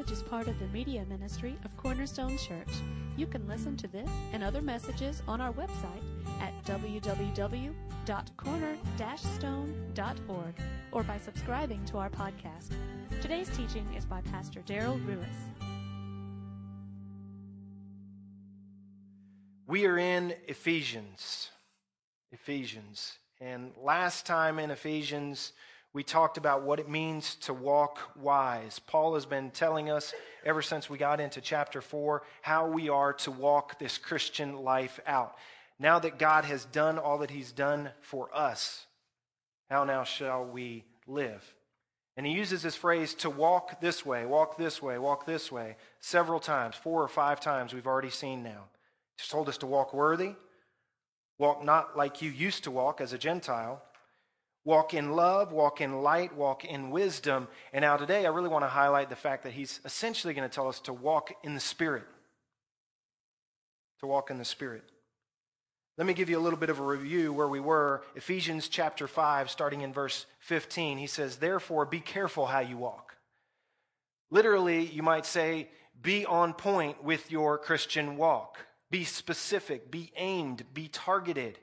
message is part of the media ministry of Cornerstone Church. You can listen to this and other messages on our website at www.corner-stone.org or by subscribing to our podcast. Today's teaching is by Pastor Daryl Ruiz. We are in Ephesians. Ephesians. And last time in Ephesians, we talked about what it means to walk wise. Paul has been telling us ever since we got into chapter 4 how we are to walk this Christian life out. Now that God has done all that he's done for us, how now shall we live? And he uses this phrase to walk this way, walk this way, walk this way several times, four or five times we've already seen now. He's told us to walk worthy, walk not like you used to walk as a Gentile Walk in love, walk in light, walk in wisdom. And now today, I really want to highlight the fact that he's essentially going to tell us to walk in the Spirit. To walk in the Spirit. Let me give you a little bit of a review where we were. Ephesians chapter 5, starting in verse 15. He says, Therefore, be careful how you walk. Literally, you might say, be on point with your Christian walk. Be specific, be aimed, be targeted.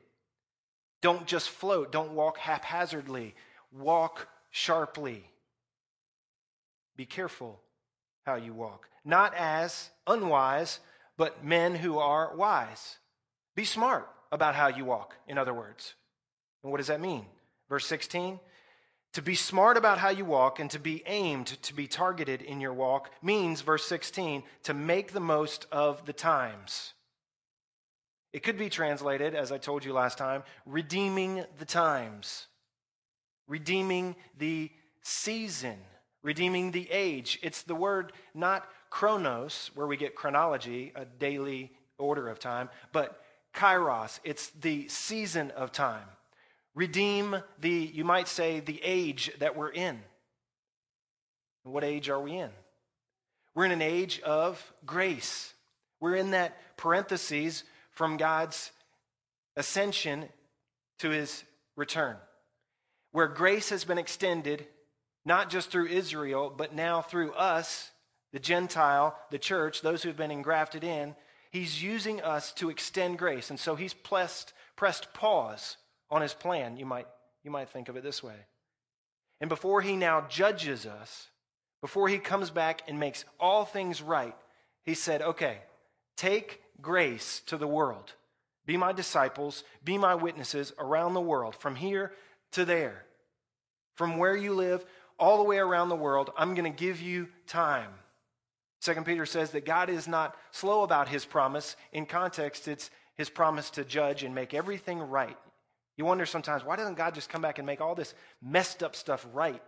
Don't just float. Don't walk haphazardly. Walk sharply. Be careful how you walk. Not as unwise, but men who are wise. Be smart about how you walk, in other words. And what does that mean? Verse 16 To be smart about how you walk and to be aimed, to be targeted in your walk, means, verse 16, to make the most of the times. It could be translated, as I told you last time, redeeming the times, redeeming the season, redeeming the age. It's the word not chronos, where we get chronology, a daily order of time, but kairos. It's the season of time. Redeem the, you might say, the age that we're in. What age are we in? We're in an age of grace. We're in that parentheses from God's ascension to his return, where grace has been extended not just through Israel, but now through us, the Gentile, the church, those who have been engrafted in. He's using us to extend grace. And so he's pressed, pressed pause on his plan. You might, you might think of it this way. And before he now judges us, before he comes back and makes all things right, he said, okay, take grace to the world. Be my disciples, be my witnesses around the world, from here to there. From where you live, all the way around the world, I'm going to give you time. Second Peter says that God is not slow about his promise. In context, it's his promise to judge and make everything right. You wonder sometimes, why doesn't God just come back and make all this messed up stuff right?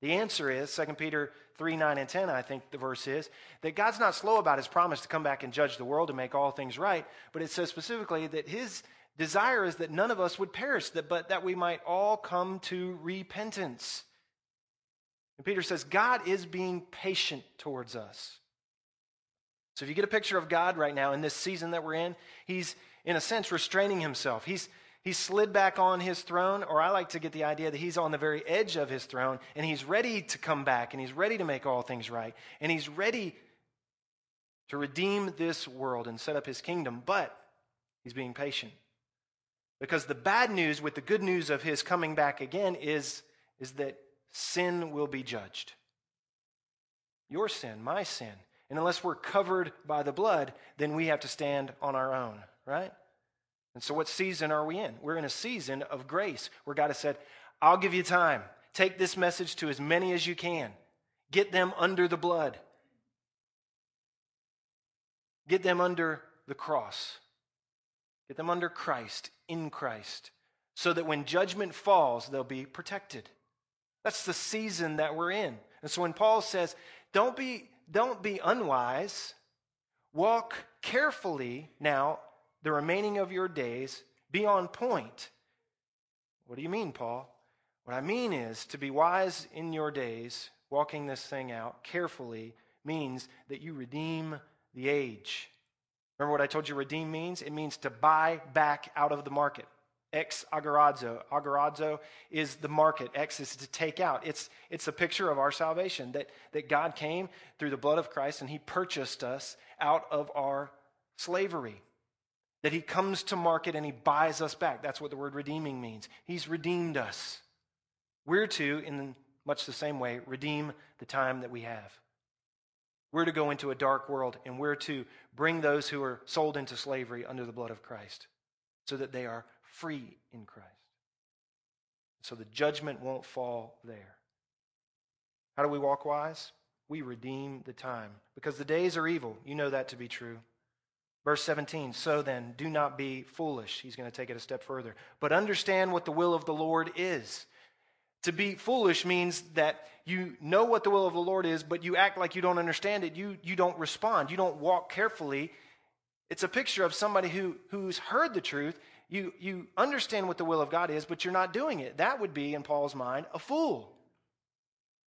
The answer is 2 Peter 3 9 and 10, I think the verse is, that God's not slow about his promise to come back and judge the world and make all things right, but it says specifically that his desire is that none of us would perish, but that we might all come to repentance. And Peter says, God is being patient towards us. So if you get a picture of God right now in this season that we're in, he's, in a sense, restraining himself. He's he slid back on his throne, or I like to get the idea that he's on the very edge of his throne and he's ready to come back and he's ready to make all things right and he's ready to redeem this world and set up his kingdom, but he's being patient. Because the bad news with the good news of his coming back again is, is that sin will be judged. Your sin, my sin. And unless we're covered by the blood, then we have to stand on our own, right? And so, what season are we in? We're in a season of grace where God has said, I'll give you time. Take this message to as many as you can. Get them under the blood, get them under the cross, get them under Christ, in Christ, so that when judgment falls, they'll be protected. That's the season that we're in. And so, when Paul says, don't be, don't be unwise, walk carefully now the remaining of your days, be on point. What do you mean, Paul? What I mean is to be wise in your days, walking this thing out carefully, means that you redeem the age. Remember what I told you redeem means? It means to buy back out of the market. Ex agorazo. Agorazo is the market. Ex is to take out. It's, it's a picture of our salvation that, that God came through the blood of Christ and he purchased us out of our slavery. That he comes to market and he buys us back. That's what the word redeeming means. He's redeemed us. We're to, in much the same way, redeem the time that we have. We're to go into a dark world and we're to bring those who are sold into slavery under the blood of Christ so that they are free in Christ. So the judgment won't fall there. How do we walk wise? We redeem the time because the days are evil. You know that to be true. Verse 17, so then, do not be foolish. He's going to take it a step further. But understand what the will of the Lord is. To be foolish means that you know what the will of the Lord is, but you act like you don't understand it. You, you don't respond. You don't walk carefully. It's a picture of somebody who, who's heard the truth. You, you understand what the will of God is, but you're not doing it. That would be, in Paul's mind, a fool.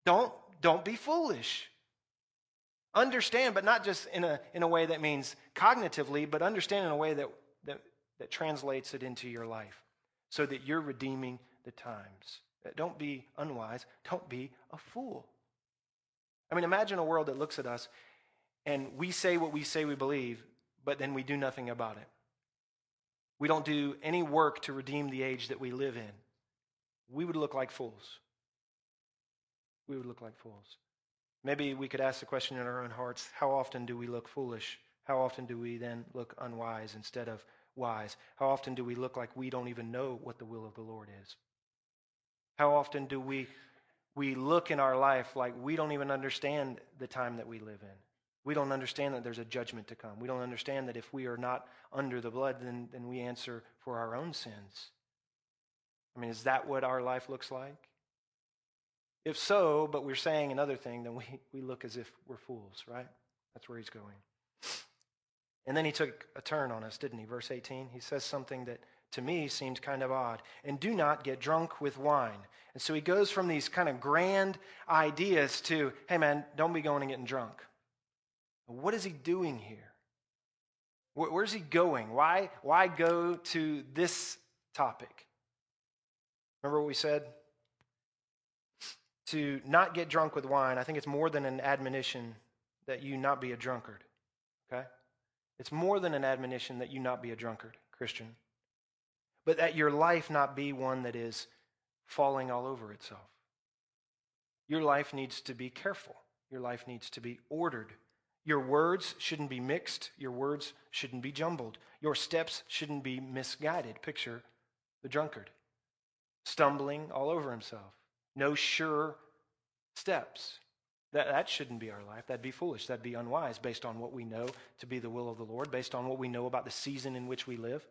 Don't, don't be foolish. Understand, but not just in a, in a way that means cognitively, but understand in a way that, that, that translates it into your life so that you're redeeming the times. Uh, don't be unwise. Don't be a fool. I mean, imagine a world that looks at us and we say what we say we believe, but then we do nothing about it. We don't do any work to redeem the age that we live in. We would look like fools. We would look like fools. Maybe we could ask the question in our own hearts how often do we look foolish? How often do we then look unwise instead of wise? How often do we look like we don't even know what the will of the Lord is? How often do we, we look in our life like we don't even understand the time that we live in? We don't understand that there's a judgment to come. We don't understand that if we are not under the blood, then, then we answer for our own sins. I mean, is that what our life looks like? If so, but we're saying another thing, then we, we look as if we're fools, right? That's where he's going. And then he took a turn on us, didn't he? Verse 18, he says something that to me seemed kind of odd. And do not get drunk with wine. And so he goes from these kind of grand ideas to, hey man, don't be going and getting drunk. What is he doing here? Where's he going? Why, why go to this topic? Remember what we said? To not get drunk with wine, I think it's more than an admonition that you not be a drunkard. Okay? It's more than an admonition that you not be a drunkard, Christian but that your life not be one that is falling all over itself. Your life needs to be careful. Your life needs to be ordered. Your words shouldn't be mixed. Your words shouldn't be jumbled. Your steps shouldn't be misguided. Picture the drunkard stumbling all over himself. No sure steps. That, that shouldn't be our life. That'd be foolish. That'd be unwise based on what we know to be the will of the Lord, based on what we know about the season in which we live.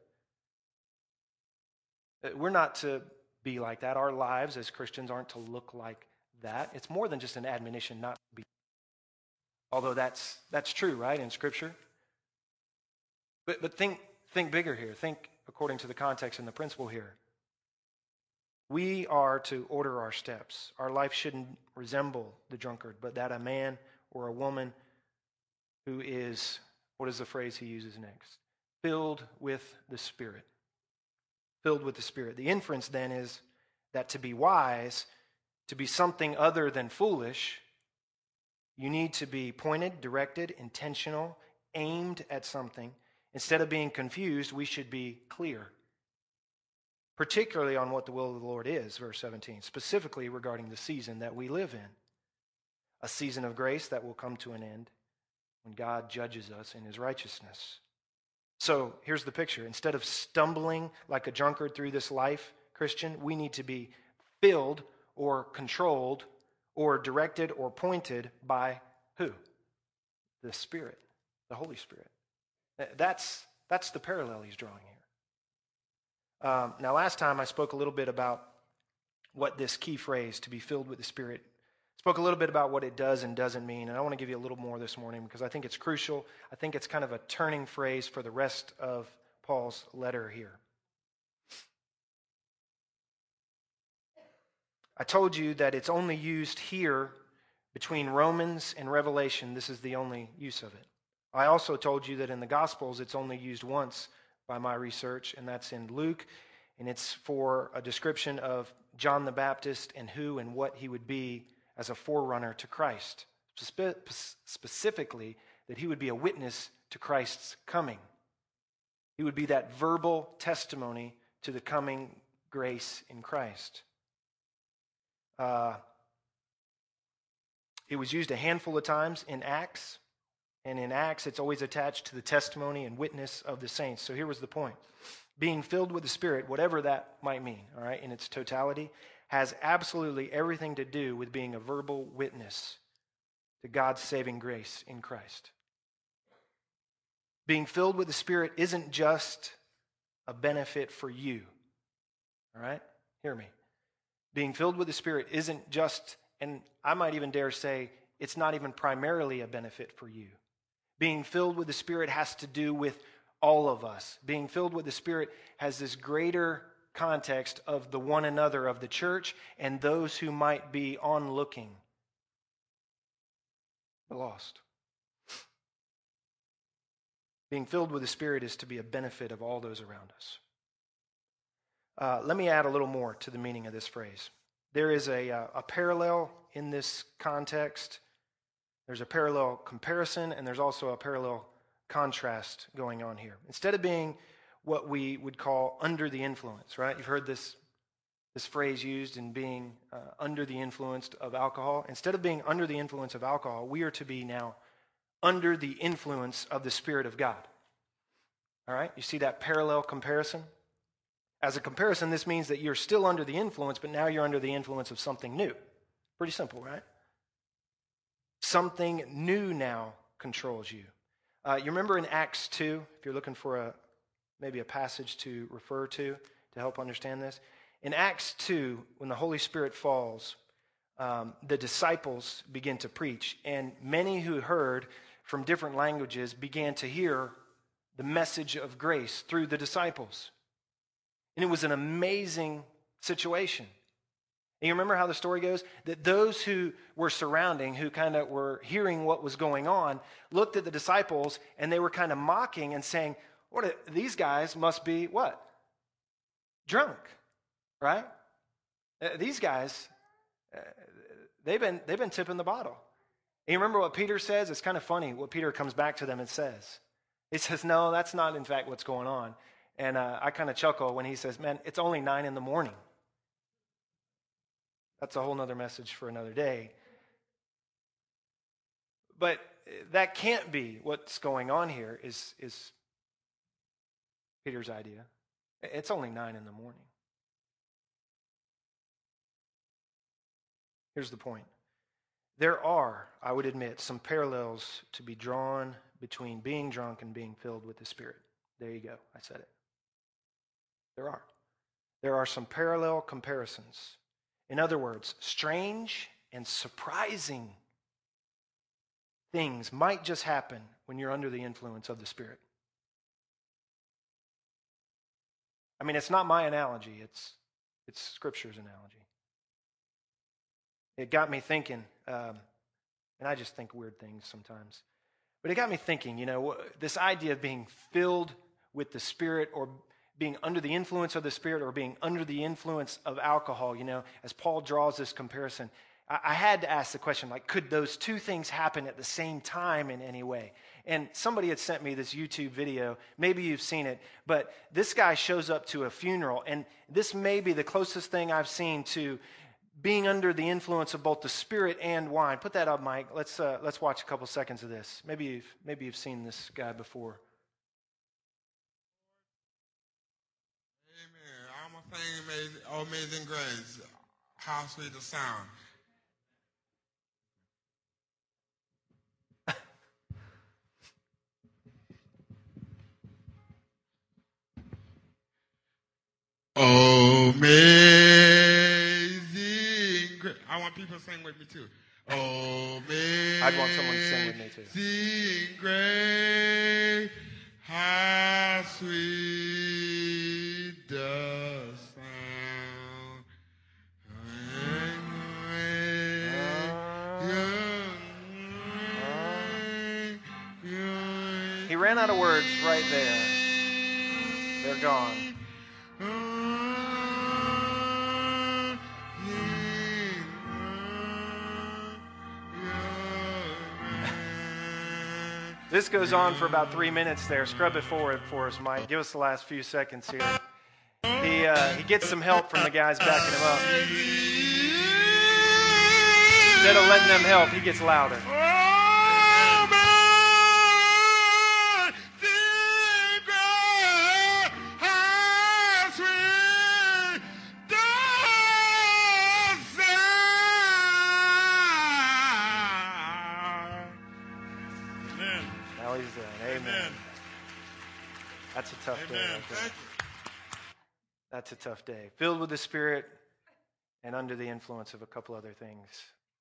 Uh, we're not to be like that. Our lives as Christians aren't to look like that. It's more than just an admonition not to be. Although that's, that's true, right, in Scripture. But, but think, think bigger here. Think according to the context and the principle here. We are to order our steps. Our life shouldn't resemble the drunkard, but that a man or a woman who is, what is the phrase he uses next? Filled with the Spirit filled with the Spirit. The inference then is that to be wise, to be something other than foolish, you need to be pointed, directed, intentional, aimed at something. Instead of being confused, we should be clear, particularly on what the will of the Lord is, verse 17, specifically regarding the season that we live in. A season of grace that will come to an end when God judges us in his righteousness. So here's the picture. Instead of stumbling like a drunkard through this life, Christian, we need to be filled or controlled or directed or pointed by who? The Spirit, the Holy Spirit. That's, that's the parallel he's drawing here. Um, now, last time I spoke a little bit about what this key phrase, to be filled with the Spirit, Spoke a little bit about what it does and doesn't mean, and I want to give you a little more this morning because I think it's crucial. I think it's kind of a turning phrase for the rest of Paul's letter here. I told you that it's only used here between Romans and Revelation. This is the only use of it. I also told you that in the Gospels it's only used once by my research, and that's in Luke and it's for a description of John the Baptist and who and what he would be as a forerunner to Christ. Specifically, that he would be a witness to Christ's coming. He would be that verbal testimony to the coming grace in Christ. Uh, it was used a handful of times in Acts, and in Acts, it's always attached to the testimony and witness of the saints. So here was the point being filled with the Spirit, whatever that might mean, all right, in its totality, has absolutely everything to do with being a verbal witness to God's saving grace in Christ. Being filled with the Spirit isn't just a benefit for you, all right? Hear me. Being filled with the Spirit isn't just, and I might even dare say, it's not even primarily a benefit for you. Being filled with the Spirit has to do with all of us. Being filled with the Spirit has this greater context of the one another of the church and those who might be onlooking the lost. Being filled with the Spirit is to be a benefit of all those around us. Uh, let me add a little more to the meaning of this phrase. There is a, uh, a parallel in this context. There's a parallel comparison, and there's also a parallel contrast going on here. Instead of being what we would call under the influence, right? You've heard this, this phrase used in being uh, under the influence of alcohol. Instead of being under the influence of alcohol, we are to be now under the influence of the Spirit of God. All right? You see that parallel comparison? As a comparison, this means that you're still under the influence, but now you're under the influence of something new. Pretty simple, right? Something new now controls you. Uh, you remember in Acts 2, if you're looking for a maybe a passage to refer to to help understand this? In Acts 2, when the Holy Spirit falls, um, the disciples begin to preach, and many who heard from different languages began to hear the message of grace through the disciples. And it was an amazing situation. And you remember how the story goes? That those who were surrounding, who kind of were hearing what was going on, looked at the disciples and they were kind of mocking and saying, What are, these guys must be what? Drunk, right? Uh, these guys, uh, they've, been, they've been tipping the bottle. And you remember what Peter says? It's kind of funny what Peter comes back to them and says. He says, No, that's not in fact what's going on. And uh, I kind of chuckle when he says, Man, it's only nine in the morning. That's a whole other message for another day. But eh, that can't be what's going on here, is, is Peter's idea. It's only nine in the morning. Here's the point there are, I would admit, some parallels to be drawn between being drunk and being filled with the Spirit. There you go. I said it. There are. There are some parallel comparisons. In other words, strange and surprising things might just happen when you're under the influence of the Spirit. I mean, it's not my analogy, it's, it's Scripture's analogy. It got me thinking, um, and I just think weird things sometimes. But it got me thinking, you know, this idea of being filled with the Spirit or being under the influence of the Spirit or being under the influence of alcohol, you know, as Paul draws this comparison, I, I had to ask the question, like, could those two things happen at the same time in any way? And somebody had sent me this YouTube video. Maybe you've seen it, but this guy shows up to a funeral, and this may be the closest thing I've seen to being under the influence of both the spirit and wine. Put that up, Mike. Let's uh, let's watch a couple seconds of this. Maybe you've maybe you've seen this guy before. Sing amazing, oh, amazing grace. How sweet the sound. Amazing grace. I want people to sing with me too. Oh, amazing I'd want someone to sing with me too. Grace, how sweet right there. They're gone. this goes on for about three minutes there. Scrub it forward for us, Mike. Give us the last few seconds here. He, uh, he gets some help from the guys backing him up. Instead of letting them help, he gets louder. That's a tough day. Filled with the Spirit and under the influence of a couple other things.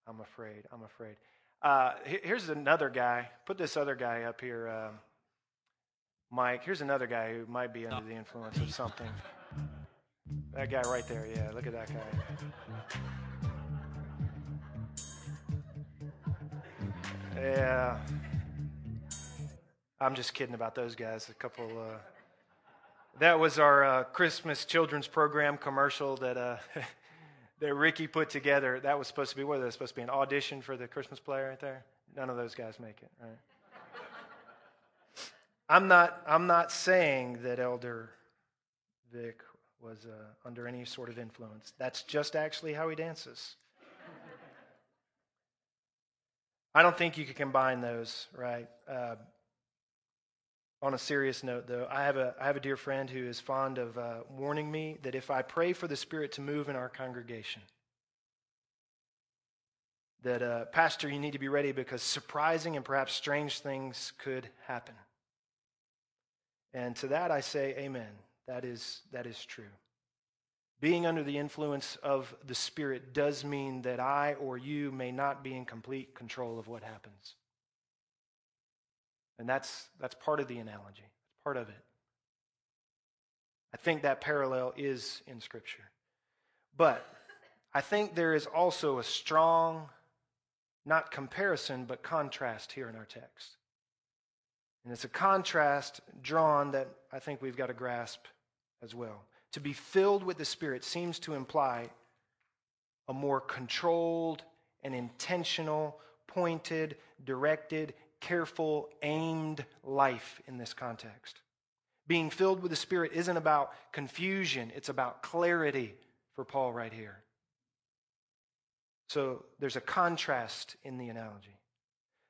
I'm afraid. I'm afraid. Uh, here's another guy. Put this other guy up here, um, Mike. Here's another guy who might be under the influence of something. That guy right there. Yeah, look at that guy. Yeah. I'm just kidding about those guys. A couple. Uh, that was our uh, Christmas children's program commercial that uh, that Ricky put together. That was supposed to be what? That was supposed to be an audition for the Christmas play right there. None of those guys make it. Right? I'm not. I'm not saying that Elder Vic was uh, under any sort of influence. That's just actually how he dances. I don't think you could combine those, right? Uh, on a serious note, though, I have a, I have a dear friend who is fond of uh, warning me that if I pray for the Spirit to move in our congregation, that, uh, Pastor, you need to be ready because surprising and perhaps strange things could happen. And to that I say, Amen. That is, that is true. Being under the influence of the Spirit does mean that I or you may not be in complete control of what happens. And that's, that's part of the analogy, it's part of it. I think that parallel is in Scripture. But I think there is also a strong, not comparison, but contrast here in our text. And it's a contrast drawn that I think we've got to grasp as well. To be filled with the Spirit seems to imply a more controlled and intentional, pointed, directed, careful, aimed life in this context. Being filled with the Spirit isn't about confusion, it's about clarity for Paul right here. So there's a contrast in the analogy.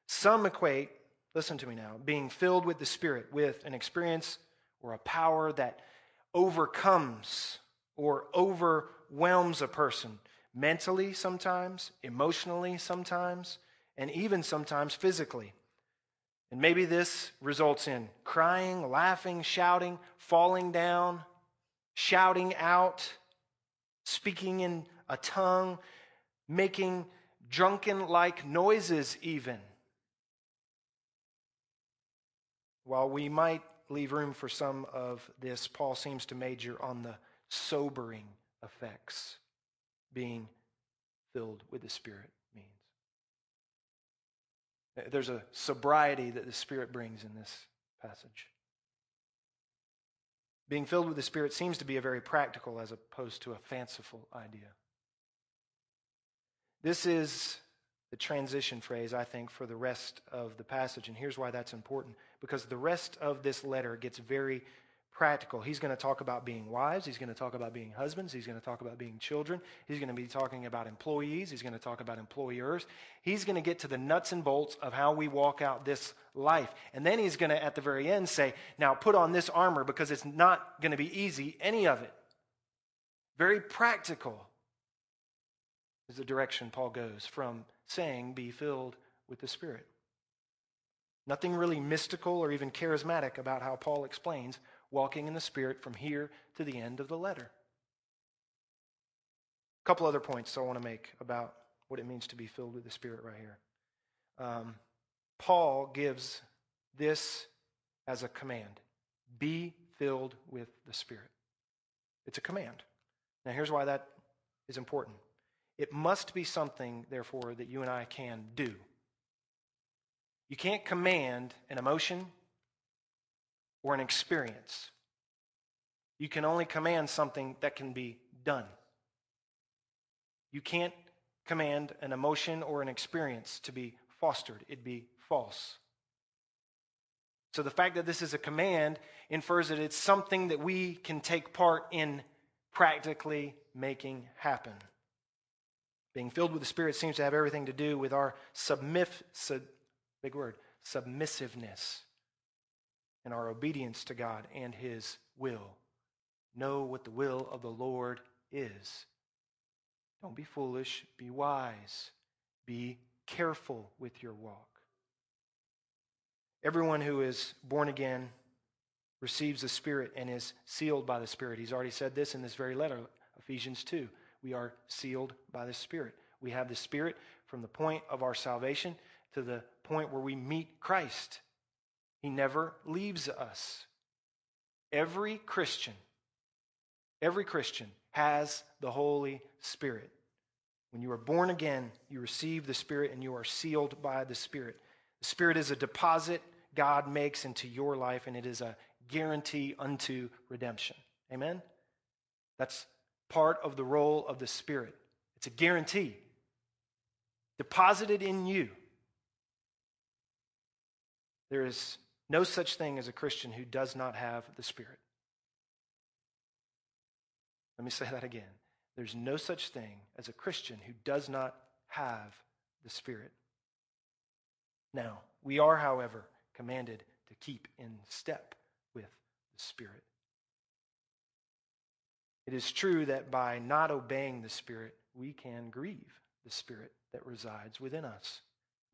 Some equate, listen to me now, being filled with the Spirit with an experience or a power that overcomes or overwhelms a person mentally sometimes, emotionally sometimes, and even sometimes physically. And maybe this results in crying, laughing, shouting, falling down, shouting out, speaking in a tongue, making drunken like noises, even. While we might leave room for some of this, Paul seems to major on the sobering effects being filled with the Spirit. There's a sobriety that the Spirit brings in this passage. Being filled with the Spirit seems to be a very practical as opposed to a fanciful idea. This is the transition phrase, I think, for the rest of the passage. And here's why that's important because the rest of this letter gets very practical. He's going to talk about being wives, he's going to talk about being husbands, he's going to talk about being children, he's going to be talking about employees, he's going to talk about employers. He's going to get to the nuts and bolts of how we walk out this life. And then he's going to, at the very end, say, Now put on this armor because it's not going to be easy, any of it. Very practical is the direction Paul goes from saying, Be filled with the Spirit. Nothing really mystical or even charismatic about how Paul explains walking in the Spirit from here to the end of the letter. A couple other points I want to make about what it means to be filled with the Spirit right here. Um, Paul gives this as a command be filled with the Spirit. It's a command. Now, here's why that is important it must be something, therefore, that you and I can do. You can't command an emotion or an experience. You can only command something that can be done. You can't command an emotion or an experience to be fostered, it'd be false. So the fact that this is a command infers that it's something that we can take part in practically making happen. Being filled with the Spirit seems to have everything to do with our submiss- sub, big word, submissiveness and our obedience to God and His will. Know what the will of the Lord is. Don't be foolish, be wise, be careful with your walk. Everyone who is born again receives the Spirit and is sealed by the Spirit. He's already said this in this very letter, Ephesians 2. We are sealed by the Spirit. We have the Spirit from the point of our salvation to the point where we meet Christ. He never leaves us. Every Christian, every Christian has the Holy Spirit. When you are born again, you receive the Spirit and you are sealed by the Spirit. The Spirit is a deposit God makes into your life, and it is a guarantee unto redemption. Amen? That's part of the role of the Spirit. It's a guarantee deposited in you. There is no such thing as a Christian who does not have the Spirit. Let me say that again. There's no such thing as a Christian who does not have the Spirit. Now, we are, however, commanded to keep in step with the Spirit. It is true that by not obeying the Spirit, we can grieve the Spirit that resides within us.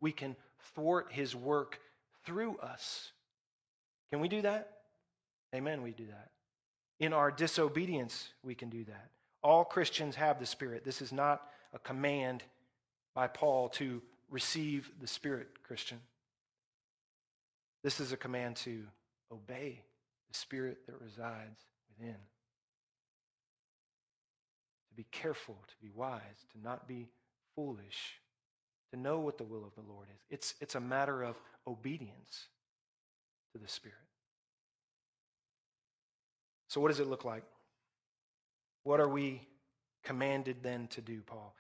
We can thwart His work through us. Can we do that? Amen, we do that. In our disobedience, we can do that. All Christians have the Spirit. This is not a command by Paul to receive the Spirit, Christian. This is a command to obey the Spirit that resides within. To be careful, to be wise, to not be foolish, to know what the will of the Lord is. It's, it's a matter of obedience to the Spirit. So, what does it look like? What are we commanded then to do, Paul?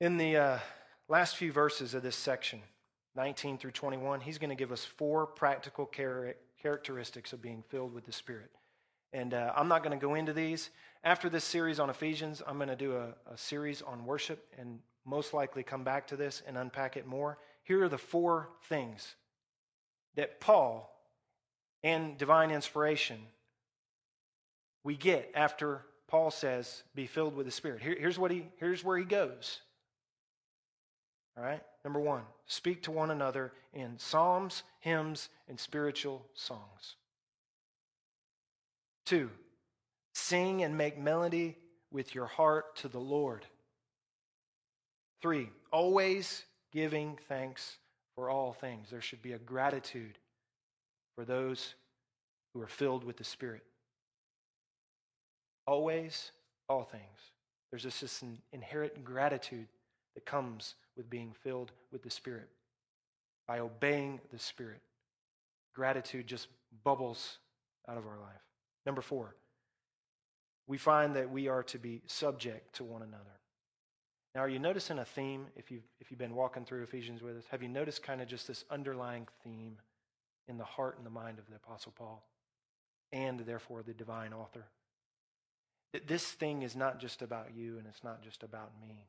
In the uh, last few verses of this section, 19 through 21, he's going to give us four practical char- characteristics of being filled with the Spirit. And uh, I'm not going to go into these. After this series on Ephesians, I'm going to do a, a series on worship and most likely come back to this and unpack it more. Here are the four things that Paul and divine inspiration we get after Paul says, be filled with the Spirit. Here, here's, what he, here's where he goes. All right? Number one, speak to one another in psalms, hymns, and spiritual songs. Two, sing and make melody with your heart to the Lord. Three, always giving thanks for all things. There should be a gratitude for those who are filled with the Spirit. Always, all things. There's just this inherent gratitude that comes with being filled with the Spirit. By obeying the Spirit, gratitude just bubbles out of our life. Number four, we find that we are to be subject to one another. Now, are you noticing a theme if you've, if you've been walking through Ephesians with us? Have you noticed kind of just this underlying theme in the heart and the mind of the Apostle Paul and therefore the divine author? That this thing is not just about you and it's not just about me.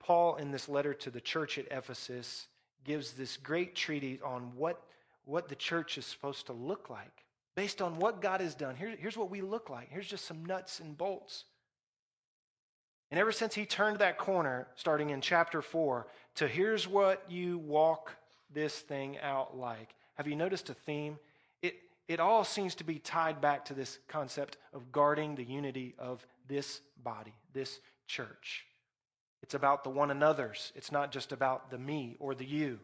Paul, in this letter to the church at Ephesus, gives this great treatise on what, what the church is supposed to look like based on what God has done. Here, here's what we look like. Here's just some nuts and bolts. And ever since he turned that corner, starting in chapter 4, to here's what you walk this thing out like, have you noticed a theme? It, it all seems to be tied back to this concept of guarding the unity of this body, this church. It's about the one another's, it's not just about the me or the you.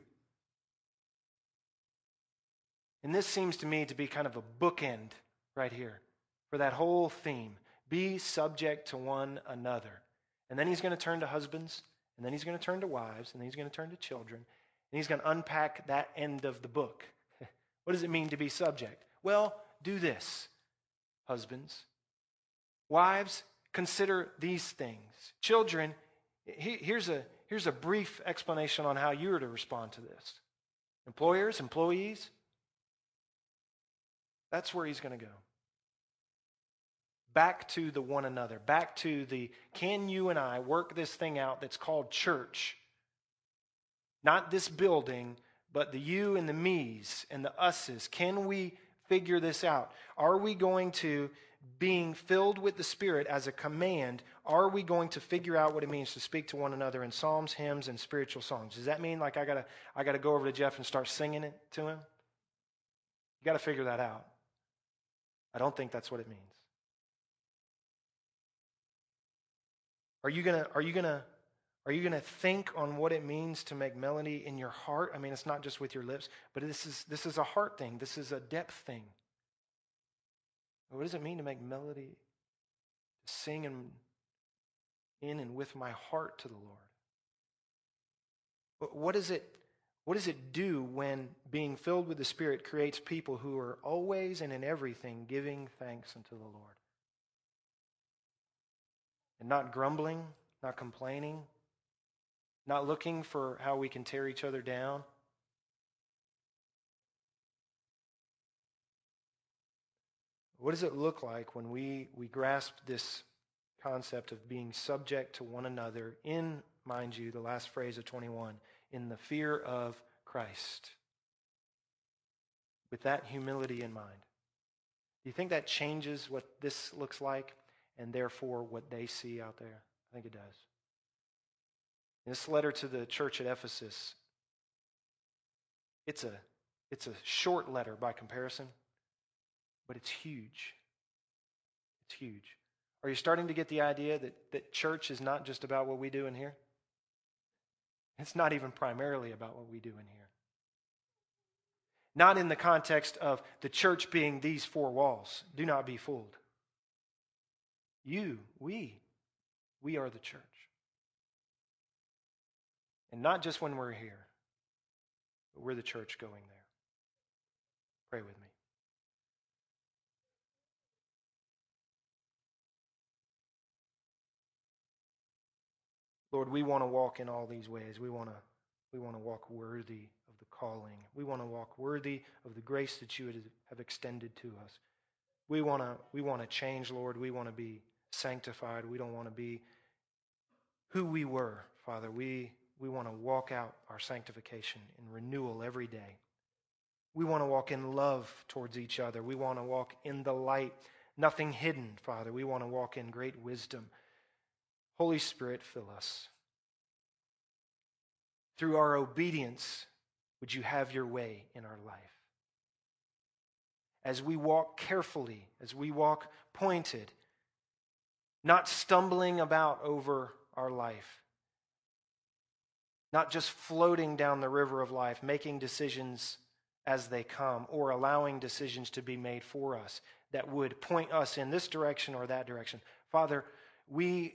And this seems to me to be kind of a bookend right here for that whole theme. Be subject to one another. And then he's going to turn to husbands, and then he's going to turn to wives, and then he's going to turn to children, and he's going to unpack that end of the book. what does it mean to be subject? Well, do this, husbands. Wives, consider these things. Children, here's a, here's a brief explanation on how you are to respond to this. Employers, employees, That's where he's going to go. Back to the one another, back to the can you and I work this thing out that's called church? Not this building, but the you and the me's and the us's. Can we figure this out? Are we going to, being filled with the Spirit as a command, are we going to figure out what it means to speak to one another in psalms, hymns, and spiritual songs? Does that mean like I gotta I gotta go over to Jeff and start singing it to him? You gotta figure that out. I don't think that's what it means. Are you gonna are you gonna are you to think on what it means to make melody in your heart? I mean, it's not just with your lips, but this is, this is a heart thing. This is a depth thing. What does it mean to make melody, to sing in, in and with my heart to the Lord? What does it, what does it do when being filled with the Spirit creates people who are always and in everything giving thanks unto the Lord? And not grumbling, not complaining, not looking for how we can tear each other down. What does it look like when we, we grasp this concept of being subject to one another in, mind you, the last phrase of 21, in the fear of Christ? With that humility in mind. Do you think that changes what this looks like and therefore what they see out there? I think it does. In this letter to the church at Ephesus, it's a, it's a short letter by comparison, but it's huge. It's huge. Are you starting to get the idea that, that church is not just about what we do in here? It's not even primarily about what we do in here. Not in the context of the church being these four walls. Do not be fooled. You, we, we are the church. And not just when we're here, but we're the church going there. Pray with me. Lord, we want to walk in all these ways. We want to, we want to walk worthy of the calling. We want to walk worthy of the grace that you have extended to us. We want to, we want to change, Lord. We want to be sanctified. We don't want to be who we were, Father. We we want to walk out our sanctification in renewal every day. We want to walk in love towards each other. We want to walk in the light, nothing hidden, Father. We want to walk in great wisdom. Holy Spirit, fill us. Through our obedience, would you have your way in our life? As we walk carefully, as we walk pointed, not stumbling about over our life, not just floating down the river of life, making decisions as they come, or allowing decisions to be made for us that would point us in this direction or that direction. Father, we,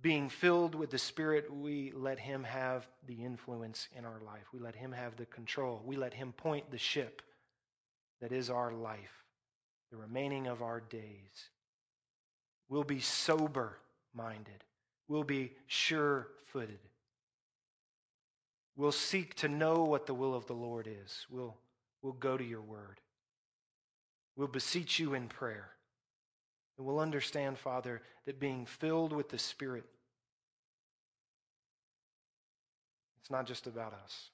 being filled with the Spirit, we let Him have the influence in our life. We let Him have the control. We let Him point the ship that is our life, the remaining of our days. We'll be sober minded, we'll be sure footed. We'll seek to know what the will of the Lord is. We'll, we'll go to your word. We'll beseech you in prayer. And we'll understand, Father, that being filled with the Spirit, it's not just about us.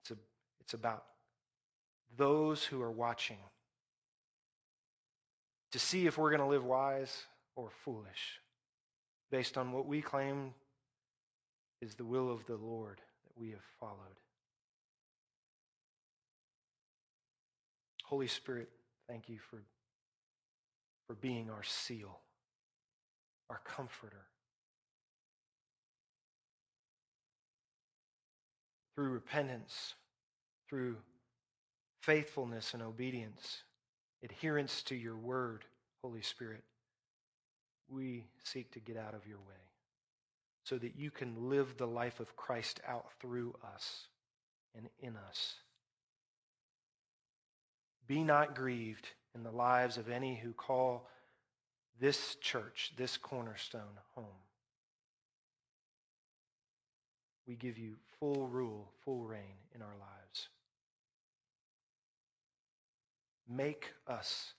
It's, a, it's about those who are watching to see if we're going to live wise or foolish based on what we claim is the will of the Lord that we have followed. Holy Spirit, thank you for, for being our seal, our comforter. Through repentance, through faithfulness and obedience, adherence to your word, Holy Spirit, we seek to get out of your way so that you can live the life of Christ out through us and in us. Be not grieved in the lives of any who call this church, this cornerstone, home. We give you full rule, full reign in our lives. Make us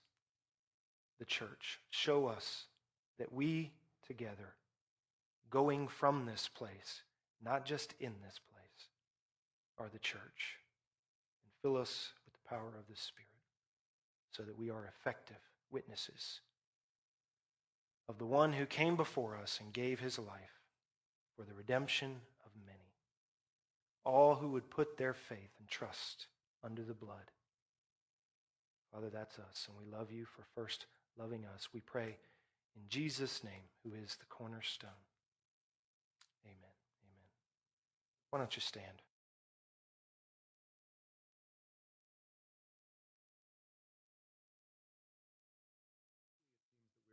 the church. Show us that we together, going from this place, not just in this place, are the church. And fill us with the power of the Spirit so that we are effective witnesses of the one who came before us and gave his life for the redemption of many. All who would put their faith and trust under the blood. Father, that's us, and we love you for first loving us. We pray in Jesus' name, who is the cornerstone. Amen. Amen. Why don't you stand?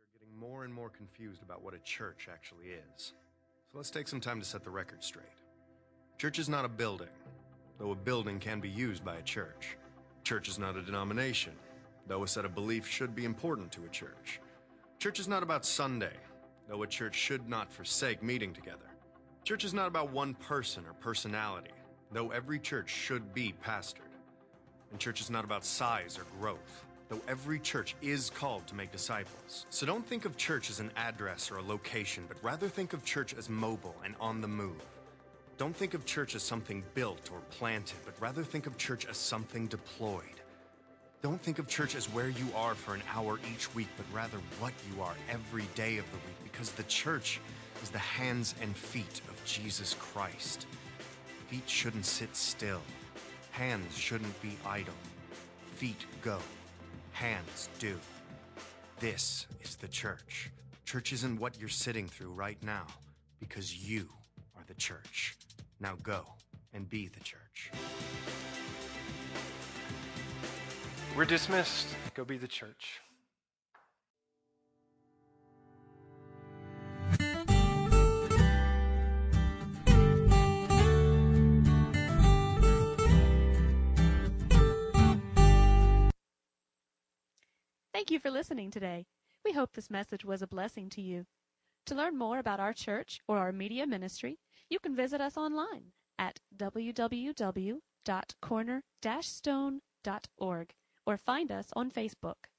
We're getting more and more confused about what a church actually is. So let's take some time to set the record straight. Church is not a building, though a building can be used by a church. Church is not a denomination, though a set of beliefs should be important to a church. Church is not about Sunday, though a church should not forsake meeting together. Church is not about one person or personality, though every church should be pastored. And church is not about size or growth, though every church is called to make disciples. So don't think of church as an address or a location, but rather think of church as mobile and on the move. Don't think of church as something built or planted, but rather think of church as something deployed. Don't think of church as where you are for an hour each week, but rather what you are every day of the week, because the church is the hands and feet of Jesus Christ. Feet shouldn't sit still, hands shouldn't be idle. Feet go, hands do. This is the church. Church isn't what you're sitting through right now, because you are the church. Now go and be the church. We're dismissed. Go be the church. Thank you for listening today. We hope this message was a blessing to you. To learn more about our church or our media ministry, you can visit us online at www.corner-stone.org or find us on Facebook.